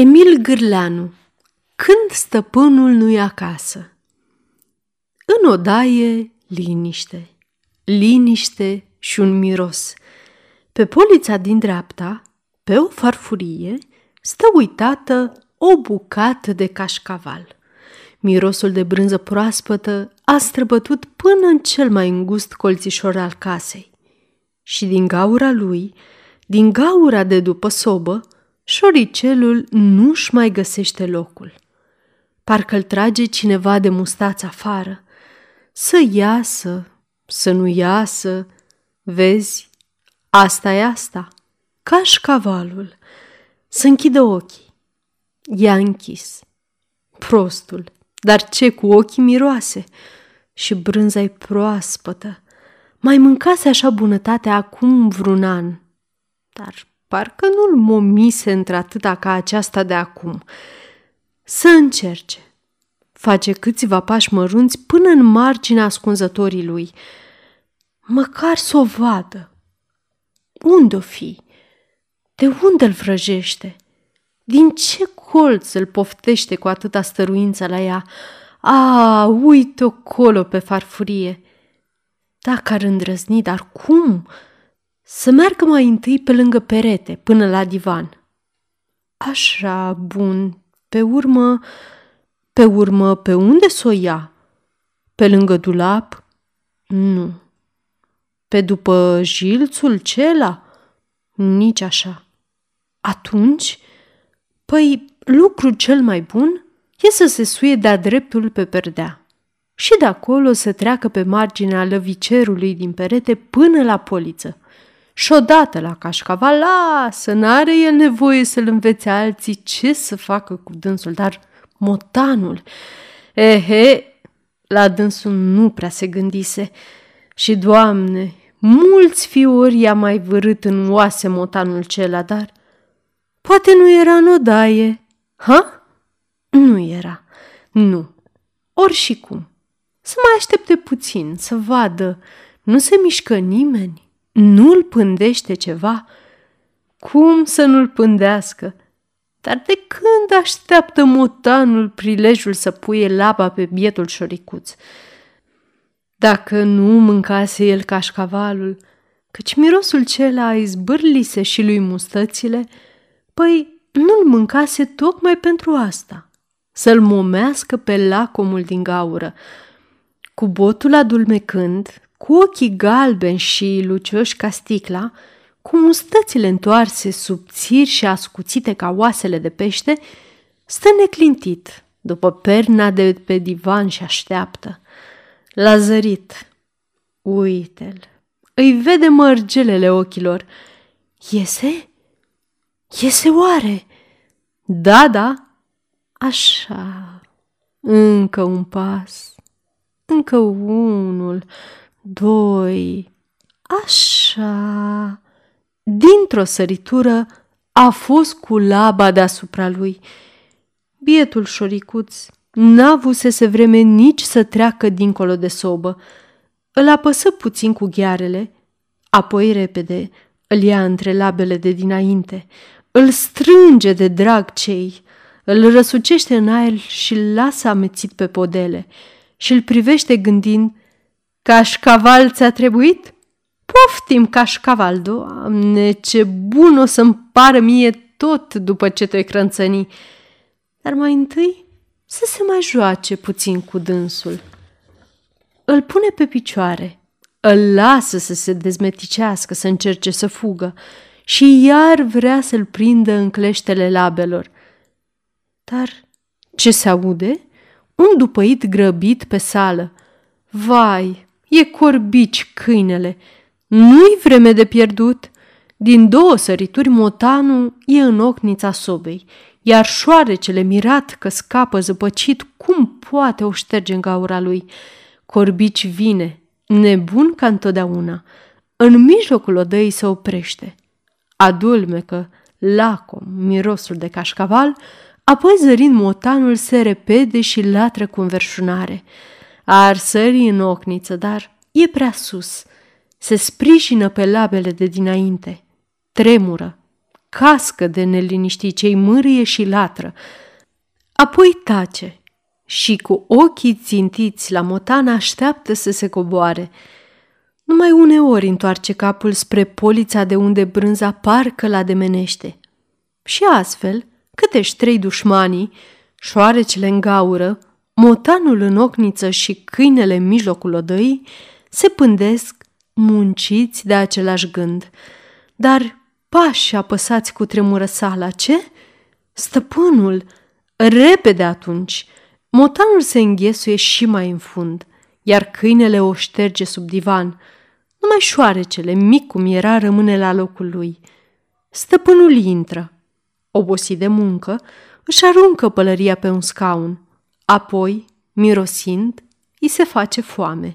Emil Gârleanu Când stăpânul nu-i acasă În odaie, liniște, liniște și un miros. Pe polița din dreapta, pe o farfurie, stă uitată o bucată de cașcaval. Mirosul de brânză proaspătă a străbătut până în cel mai îngust colțișor al casei. Și din gaura lui, din gaura de după sobă, șoricelul nu-și mai găsește locul. Parcă-l trage cineva de mustață afară. Să iasă, să nu iasă, vezi, asta e asta, ca cavalul. Să închidă ochii. I-a închis. Prostul, dar ce cu ochii miroase? Și brânza e proaspătă. Mai mâncase așa bunătate acum vreun an, dar parcă nu-l momise într-atâta ca aceasta de acum. Să încerce. Face câțiva pași mărunți până în marginea ascunzătorii lui. Măcar să o vadă. Unde-o fi? De unde îl vrăjește? Din ce colț îl poftește cu atâta stăruință la ea? A, uite-o colo pe farfurie. Dacă ar îndrăzni, dar cum? Să meargă mai întâi pe lângă perete, până la divan. Așa, bun. Pe urmă, pe urmă, pe unde s-o ia? Pe lângă dulap? Nu. Pe după jilțul cela? Nici așa. Atunci, păi, lucru cel mai bun e să se suie de-a dreptul pe perdea și de acolo să treacă pe marginea lăvicerului din perete până la poliță – și odată la cașcaval, lasă, n-are el nevoie să-l învețe alții ce să facă cu dânsul, dar motanul, ehe, la dânsul nu prea se gândise. Și, Doamne, mulți fiori i-a mai vărât în oase motanul cela, dar poate nu era în odaie. Ha? Nu era. Nu. Ori și cum. Să mai aștepte puțin, să vadă. Nu se mișcă nimeni. Nu-l pândește ceva? Cum să nu-l pândească? Dar de când așteaptă motanul prilejul să puie laba pe bietul șoricuț? Dacă nu mâncase el cașcavalul, căci mirosul cela izbârlise și lui mustățile, păi nu-l mâncase tocmai pentru asta, să-l momească pe lacomul din gaură. Cu botul adulmecând, cu ochii galbeni și lucioși ca sticla, cu mustățile întoarse subțiri și ascuțite ca oasele de pește, stă neclintit după perna de pe divan și așteaptă. L-a zărit. Uite-l. Îi vede mărgelele ochilor. Iese? Iese oare? Da, da. Așa. Încă un pas. Încă unul doi, așa. Dintr-o săritură a fost cu laba deasupra lui. Bietul șoricuț n-avusese vreme nici să treacă dincolo de sobă. Îl apăsă puțin cu ghearele, apoi repede îl ia între labele de dinainte, îl strânge de drag cei, îl răsucește în aer și îl lasă amețit pe podele și îl privește gândind Cașcaval ți-a trebuit? Poftim, cașcaval, doamne, ce bun o să-mi pară mie tot după ce te-ai crânțăni. Dar mai întâi să se mai joace puțin cu dânsul. Îl pune pe picioare, îl lasă să se dezmeticească, să încerce să fugă și iar vrea să-l prindă în cleștele labelor. Dar ce se aude? Un dupăit grăbit pe sală. Vai, E corbici câinele. Nu-i vreme de pierdut. Din două sărituri, motanul e în ochnița sobei, iar șoarecele mirat că scapă zăpăcit, cum poate o șterge în gaura lui? Corbici vine, nebun ca întotdeauna. În mijlocul odăii se oprește. Adulmecă, lacom, mirosul de cașcaval, apoi zărind motanul se repede și latră cu înverșunare. Ar sări în ochniță, dar e prea sus. Se sprijină pe labele de dinainte. Tremură. cască de neliniștii cei mârie și latră. Apoi tace și cu ochii țintiți la motan așteaptă să se coboare. Numai uneori întoarce capul spre polița de unde brânza parcă la demenește. Și astfel, câtești trei dușmanii, șoarecele în gaură, motanul în ochniță și câinele în mijlocul odăii, se pândesc munciți de același gând. Dar pași apăsați cu tremură sala, ce? Stăpânul! Repede atunci! Motanul se înghesuie și mai în fund, iar câinele o șterge sub divan. Numai șoarecele, mic cum era, rămâne la locul lui. Stăpânul intră. Obosit de muncă, își aruncă pălăria pe un scaun. Apoi, mirosind, îi se face foame.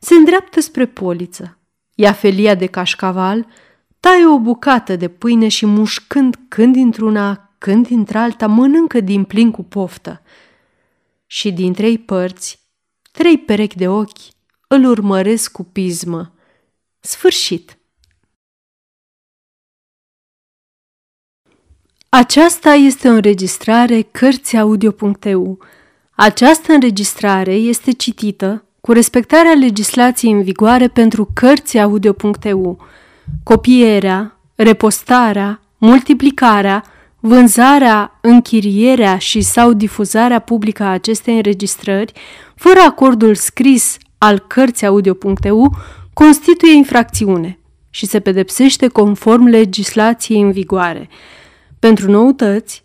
Se îndreaptă spre poliță. Ia felia de cașcaval, taie o bucată de pâine și mușcând când dintr-una, când dintr-alta, mănâncă din plin cu poftă. Și din trei părți, trei perechi de ochi îl urmăresc cu pismă. Sfârșit! Aceasta este o înregistrare Cărțiaudio.eu. Această înregistrare este citită cu respectarea legislației în vigoare pentru Cărțiaudio.eu. Copierea, repostarea, multiplicarea, vânzarea, închirierea și sau difuzarea publică a acestei înregistrări, fără acordul scris al Cărțiaudio.eu, constituie infracțiune și se pedepsește conform legislației în vigoare. Pentru noutăți,